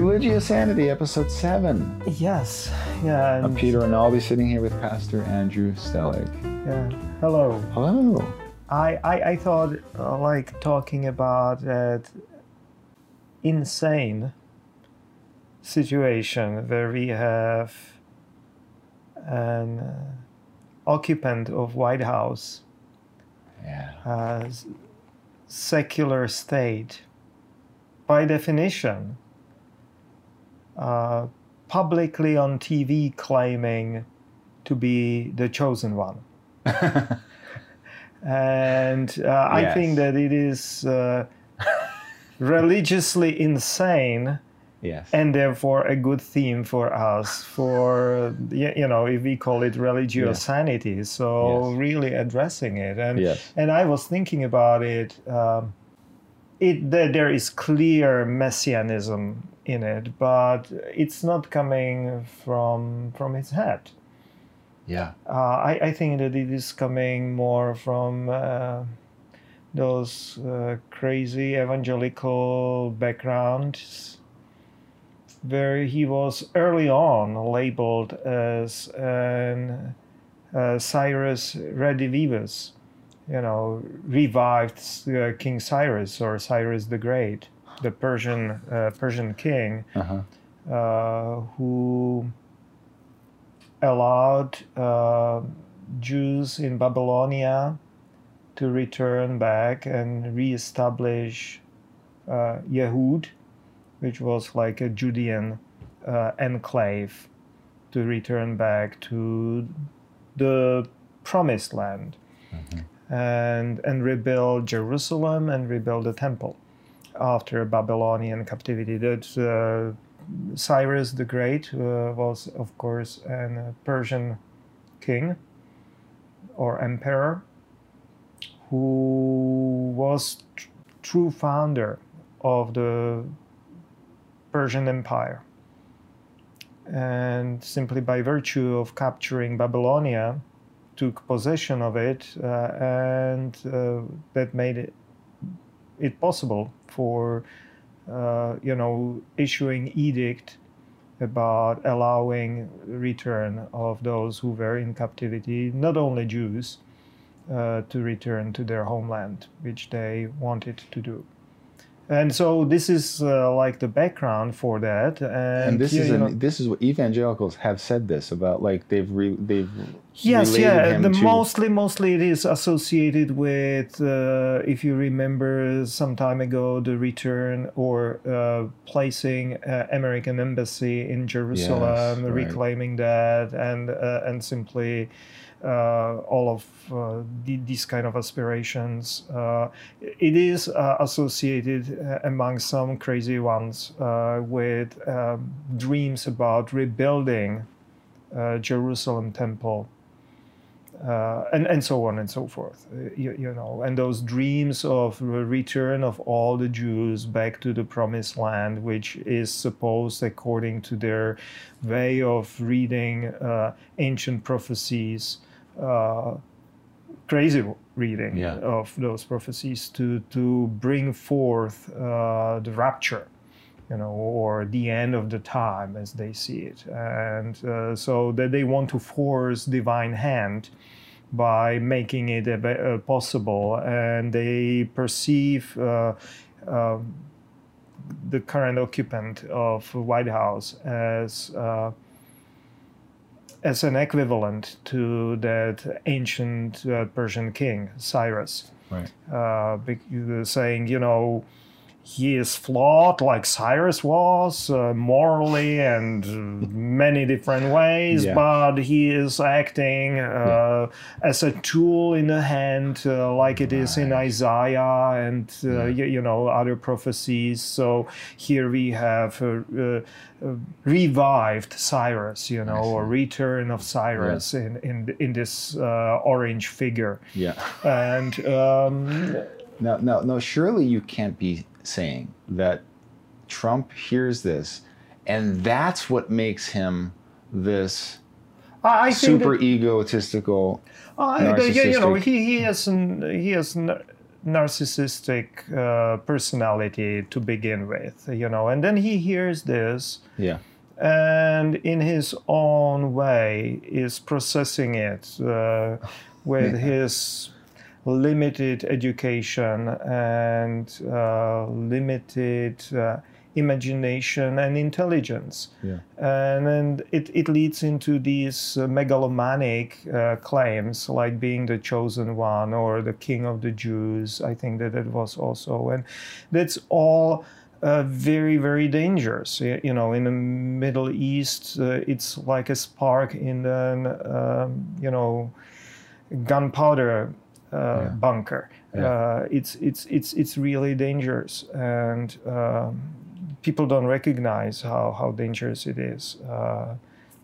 Religious Sanity, episode seven. Yes, yeah. I'm Peter and I'll be sitting here with Pastor Andrew Stellick. yeah. Hello. Hello. I, I, I thought uh, like talking about that insane situation where we have an uh, occupant of White House, Yeah. uh, secular state, by definition, uh, publicly on TV claiming to be the chosen one. and uh, I think that it is uh, religiously insane yes. and therefore a good theme for us for you know if we call it religious sanity. so Yes. really addressing it and Yes. and i was thinking about it um, it there is clear messianism in it but it's not coming from from his head. Yeah. uh, I, I think that it is coming more from uh, those uh, crazy evangelical backgrounds. Where he was early on labeled as an uh, Cyrus Redivivus, you know, revived uh, King Cyrus or Cyrus the Great, the Persian uh, Persian king Uh-huh. uh, who allowed uh, Jews in Babylonia to return back and reestablish uh, Yehud, which was like a Judean uh, enclave, to return back to the promised land and and rebuild Jerusalem and rebuild the temple after Babylonian captivity. That uh, Cyrus the Great uh, was, of course, a uh, Persian king or emperor who was tr- true founder of the Persian Empire. And simply by virtue of capturing Babylonia, took possession of it, uh, and uh, that made it, it possible for, uh, you know, issuing edict about allowing return of those who were in captivity, not only Jews, uh, to return to their homeland, which they wanted to do. And so this is uh, like the background for that, and, And this you- is an, know- this is what evangelicals have said this about like they've re, they've Yes, yeah. The to- mostly, mostly it is associated with, uh, if you remember, some time ago, the return or uh, placing uh, American embassy in Jerusalem, right. reclaiming that, and uh, and simply. Uh, all of uh, the, these kind of aspirations. Uh, it is associated among some crazy ones with um, dreams about rebuilding Jerusalem temple uh, and and so on and so forth. You, you know, and those dreams of return of all the Jews back to the promised land, which is supposed, according to their way of reading uh, ancient prophecies, crazy reading Yeah. of those prophecies to to bring forth uh, the rapture you know, or the end of the time as they see it. And uh, so that they want to force divine hand by making it av- uh, possible. And they perceive uh, uh, the current occupant of White House as uh, as an equivalent to that ancient uh, Persian king, Cyrus right. uh, saying, you know, he is flawed like Cyrus was uh, morally and many different ways, Yeah. but he is acting uh, as a tool in the hand, uh, like it is in Isaiah and uh, Yeah. y- you know other prophecies. So here we have uh, uh, revived Cyrus, you know, or return of Cyrus in in in this uh, orange figure, Yeah. and. Um, Now, now, no. Surely you can't be saying that Trump hears this, and that's what makes him this I I think super that, egotistical. uh, you know, he, he has n- he has n- narcissistic uh, personality to begin with, you know. And then he hears this, Yeah. and in his own way is processing it uh, with Yeah. his limited education and uh, limited uh, imagination and intelligence. Yeah. and then it, it leads into these uh, megalomanic uh, claims like being the chosen one or the king of the jews. I think that it was also and that's all uh, very very dangerous. You know in the middle east uh, it's like a spark in the um, you know gunpowder Yeah. bunker Yeah. uh, it's it's it's it's really dangerous and um, people don't recognize how, how dangerous it is. Uh,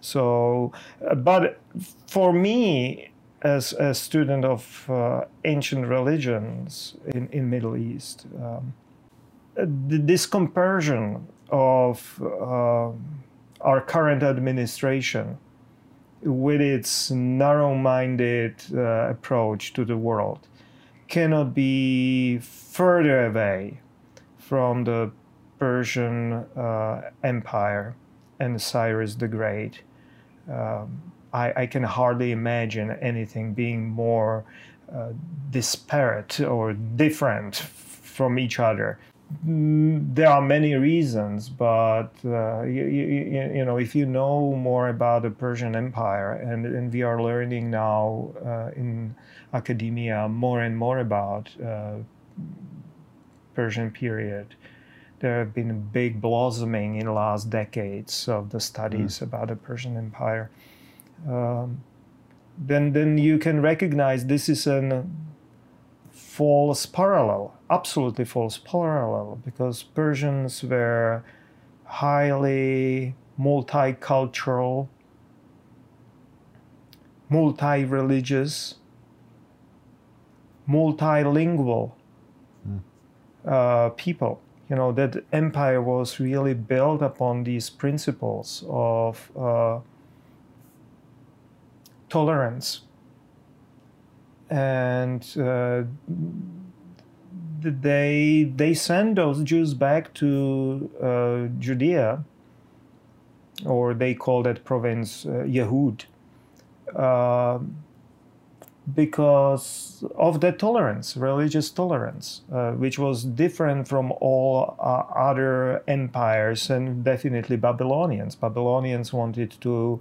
so, uh, but for me, as a student of uh, ancient religions in, in Middle East, um, uh, this comparison of uh, our current administration with its narrow-minded uh, approach to the world cannot be further away from the Persian uh, Empire and Cyrus the Great. Um, I, I can hardly imagine anything being more uh, disparate or different from each other. Mm, There are many reasons, but uh, you, you, you know, if you know more about the Persian Empire, and, and we are learning now uh, in academia more and more about uh, Persian period, there have been a big blossoming in the last decades of the studies about the Persian Empire. Um, then, then you can recognize this is a false parallel, absolutely false parallel, because Persians were highly multicultural, multi-religious, multilingual uh, people. You know, that empire was really built upon these principles of uh, tolerance. And uh, they, they sent those Jews back to uh, Judea, or they call that province uh, Yehud, uh, because of that tolerance, religious tolerance, uh, which was different from all uh, other empires and definitely Babylonians. Babylonians wanted to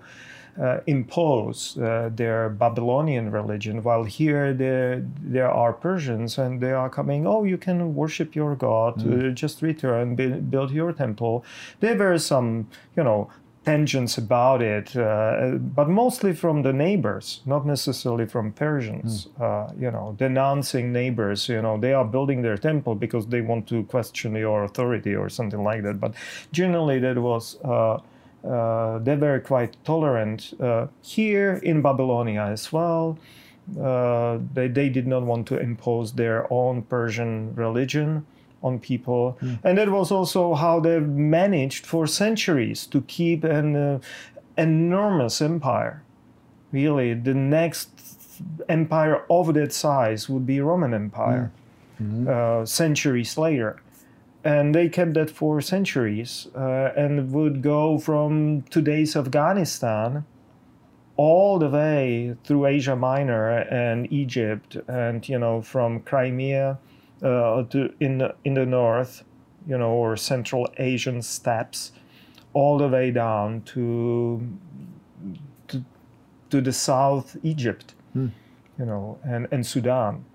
uh, impose uh, their Babylonian religion, while here there, there are Persians and they are coming, oh, you can worship your God, uh, just return, bu- build your temple. There were some, you know, tensions about it, uh, but mostly from the neighbors, not necessarily from Persians. Uh, you know, denouncing neighbors. You know, they are building their temple because they want to question your authority or something like that. But generally, that was. Uh, they were quite tolerant uh, here in Babylonia as well. Uh, they, they did not want to impose their own Persian religion on people. And that was also how they managed for centuries to keep an uh, enormous empire. Really, the next empire of that size would be Roman Empire uh, centuries later. And they kept that for centuries uh, and would go from today's Afghanistan all the way through Asia Minor and Egypt, and you know from Crimea uh, to in the, in the north, you know, or Central Asian steppes, all the way down to to, to the South Egypt, you know, and and Sudan.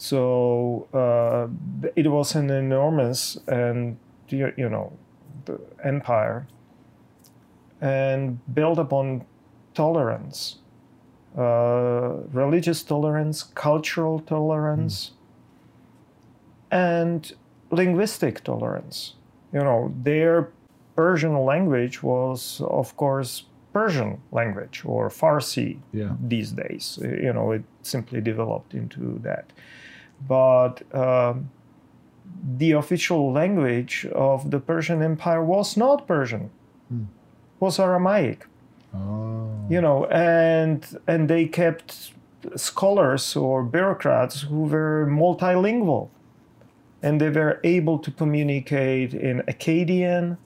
So uh, it was an enormous and you know the empire and built upon tolerance, uh, religious tolerance, cultural tolerance, and linguistic tolerance. You know, their Persian language was, of course, Persian language or Farsi Yeah. these days. You know, it simply developed into that. But um, the official language of the Persian Empire was not Persian, was Aramaic Oh. you know and and they kept scholars or bureaucrats who were multilingual and they were able to communicate in Akkadian,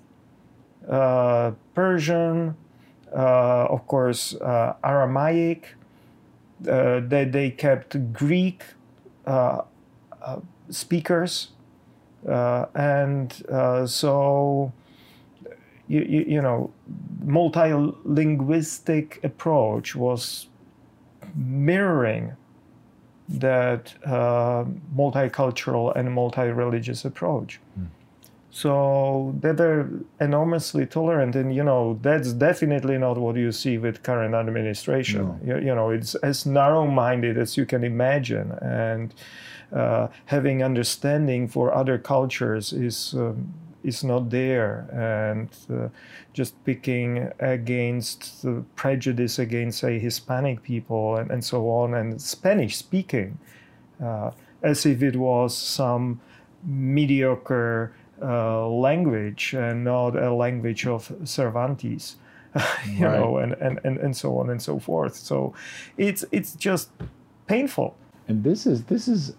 uh, Persian, uh, of course, uh, Aramaic. Uh, they, they kept Greek speakers. and so, you, you, you know, multilinguistic approach was mirroring that uh, multicultural and multi-religious approach. Mm. So they're enormously tolerant, and you know that's definitely not what you see with current administration. No. You, you, know, it's as narrow-minded as you can imagine, and uh, having understanding for other cultures is um, is not there and uh, just picking against the prejudice against say hispanic people and, and so on and spanish speaking uh, as if it was some mediocre uh, language and not a language of cervantes you right. know and, and, and, and so on and so forth so it's it's just painful and this is this is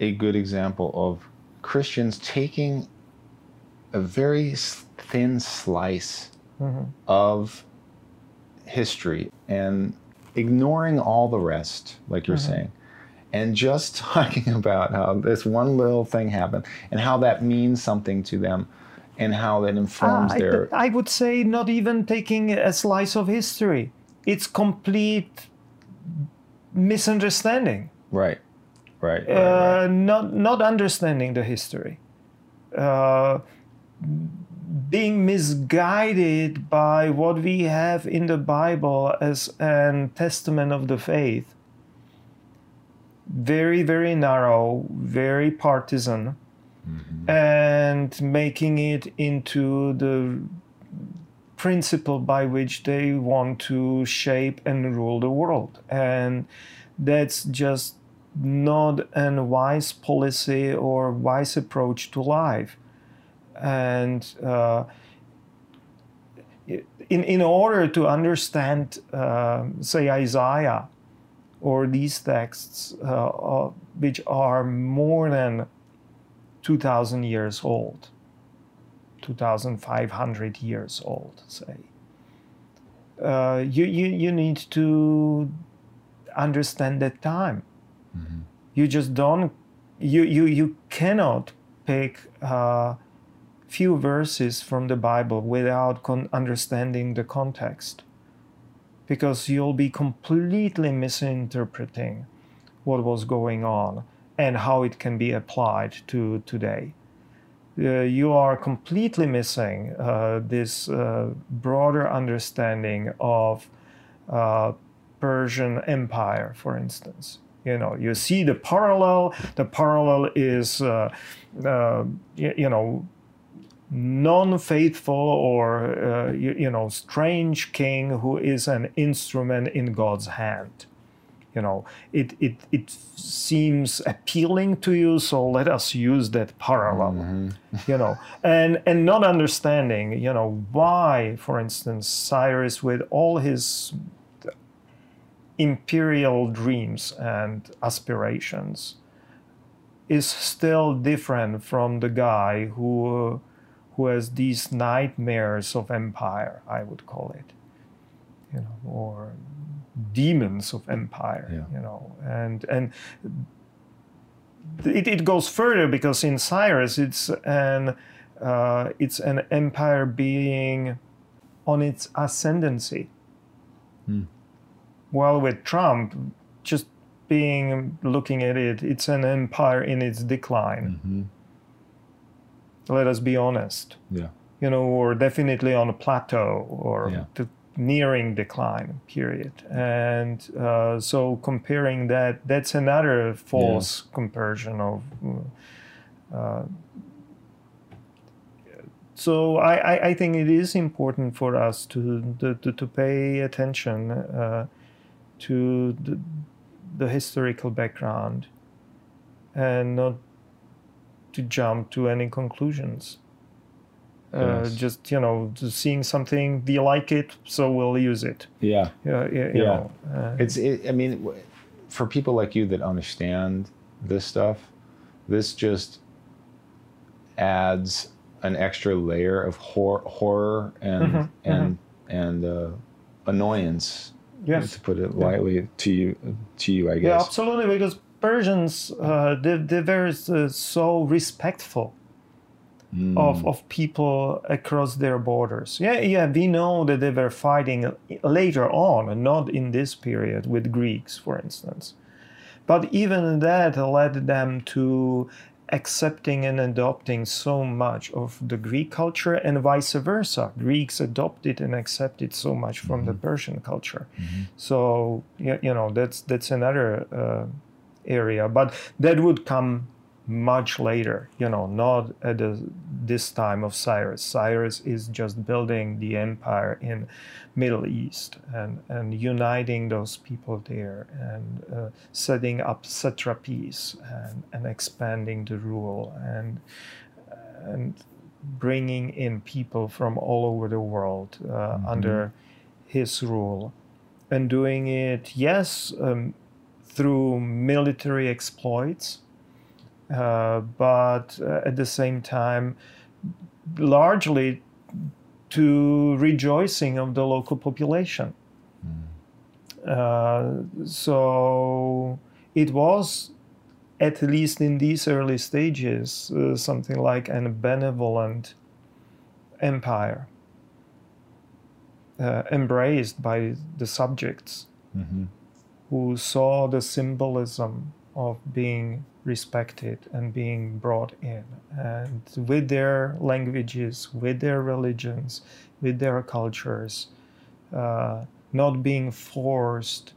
a good example of christians taking a very thin slice mm-hmm. of history and ignoring all the rest, like you're mm-hmm. saying, and just talking about how this one little thing happened and how that means something to them and how that informs uh, their. I, I would say not even taking a slice of history, it's complete misunderstanding. Right. Right. right, uh, right. Not not understanding the history. Uh, being misguided by what we have in the Bible as an testament of the faith. Very, very narrow, very partisan, mm-hmm. and making it into the principle by which they want to shape and rule the world. And that's just not a wise policy or wise approach to life and uh, in, in order to understand, uh, say, Isaiah or these texts, uh, uh which are more than 2,000 years old, 2,500 years old, say, uh, you, you, you need to understand that time. Mm-hmm. You just don't, you, you, you cannot pick uh, few verses from the Bible without con- understanding the context. Because you'll be completely misinterpreting what was going on and how it can be applied to today. Uh, you are completely missing uh, this uh, broader understanding of uh, Persian Empire, for instance. You know, you see the parallel. The parallel is, uh, uh, you, you know, non-faithful or uh, you, you, know strange king who is an instrument in god's hand you know it, it it seems appealing to you so let us use that parallel mm-hmm. you know and and not understanding you know why for instance cyrus with all his imperial dreams and aspirations is still different from the guy who who has these nightmares of empire, I would call it, you know, or demons of empire, yeah. you know, and and it, it goes further because in Cyrus it's an uh, it's an empire being on its ascendancy, hmm. while with Trump just being looking at it, it's an empire in its decline. Mm-hmm let us be honest. Yeah. You know, or definitely on a plateau or yeah. nearing decline period. And uh, so comparing that, that's another false yeah. comparison of. Uh, so I, I, think it is important for us to to, to pay attention uh, to the, the historical background and not to jump to any conclusions. Uh, yes. Just you know, seeing something, do you like it? So we'll use it. Yeah, yeah, you, you yeah. Know, uh, it's. It, I mean, for people like you that understand this stuff, this just adds an extra layer of hor- horror and Mhm, and and uh, annoyance, Yes. to put it lightly, to you to you, I guess. Yeah, absolutely. Because Persians, uh, they, they were uh, so respectful Mm. of, of people across their borders. Yeah, yeah. We know that they were fighting later on, and not in this period with Greeks, for instance. But even that led them to accepting and adopting so much of the Greek culture, and vice versa. Greeks adopted and accepted so much from the Persian culture. So you, you know that's that's another uh, area, but that would come much later. You know, not at the, this time of Cyrus. Cyrus is just building the empire in Middle East and and uniting those people there and uh, setting up satrapies and and expanding the rule and and bringing in people from all over the world uh, under his rule and doing it, yes, um, through military exploits, uh, but uh, at the same time, largely to rejoicing of the local population. Uh, so it was, at least in these early stages, uh, something like an benevolent empire uh, embraced by the subjects Mhm. Who saw the symbolism of being respected and being brought in. And with their languages with their religions with their cultures uh, not being forced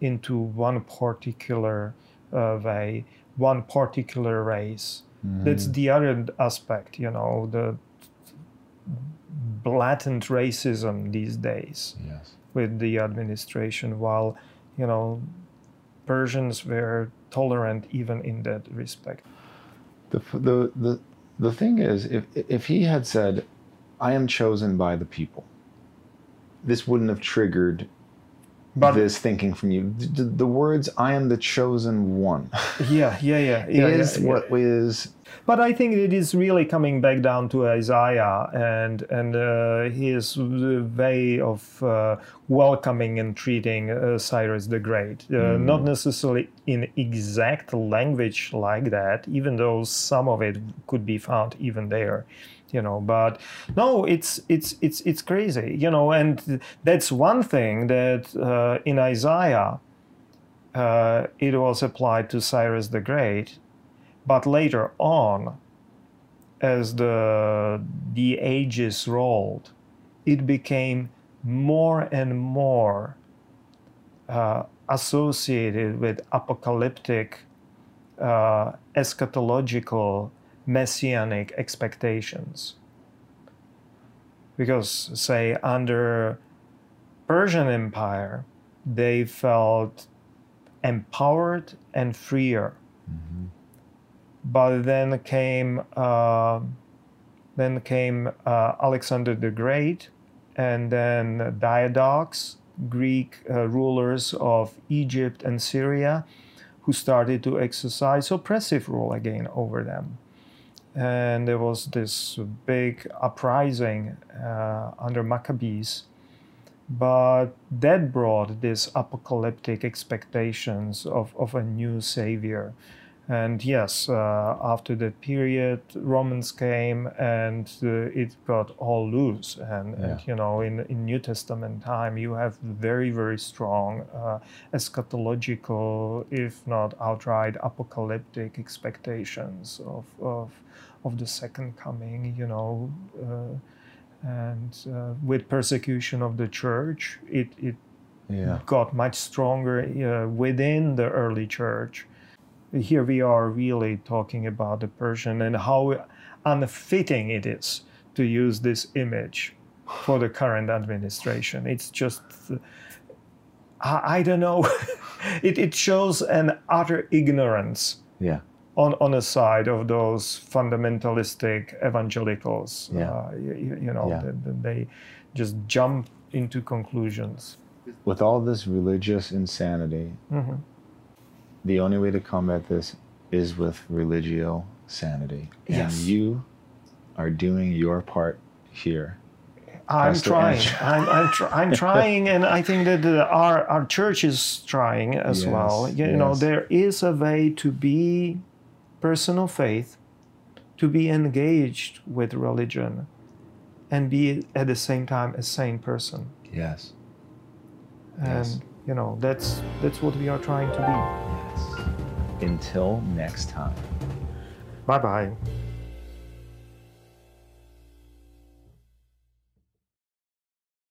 into one particular uh, way one particular race. That's the other aspect you know the blatant racism these days Yes. with the administration, while you know Persians were tolerant even in that respect. The, the, the, the thing is, if, if he had said, I am chosen by the people, this wouldn't have triggered But this thinking from you. The, the words, I am the chosen one, yeah, yeah, yeah, yeah, is yeah, yeah. what is. But I think it is really coming back down to Isaiah and and uh, his way of uh, welcoming and treating uh, Cyrus the Great. Uh, Not necessarily in exact language like that, even though some of it could be found even there. You know, but no, it's it's it's it's crazy. You know, and that's one thing that uh, in Isaiah uh, it was applied to Cyrus the Great, but later on, as the the ages rolled, it became more and more uh, associated with apocalyptic, uh, eschatological, messianic expectations. Because, say, under Persian Empire, they felt empowered and freer but then came uh, then came uh, Alexander the Great, and then Diadochus, Greek uh, rulers of Egypt and Syria, who started to exercise oppressive rule again over them. And there was this big uprising uh, under Maccabees, but that brought this apocalyptic expectations of, of a new savior. And yes, uh, after that period, Romans came and uh, it got all loose. And, and, you know, in, in New Testament time, you have very, very strong uh, eschatological, if not outright apocalyptic expectations of, of, of the second coming, you know. Uh, and uh, with persecution of the church, it, it Yeah. got much stronger uh, within the early church. Here we are really talking about the Persian and how unfitting it is to use this image for the current administration. It's just, I, I don't know, it, it shows an utter ignorance Yeah. On, on the side of those fundamentalistic evangelicals. Yeah. Uh, you, you know, Yeah. that they just jump into conclusions. With all this religious insanity, Mhm. the only way to combat this is with religio sanity. Yes. And you are doing your part here. I'm Pastor trying. I'm I'm, tr- I'm trying, and I think that uh, our our church is trying as Yes, well. You know, there is a way to be person of faith, to be engaged with religion, and be at the same time a sane person. Yes. And Yes. you know, that's that's what we are trying to be. Yes. Until next time. Bye bye.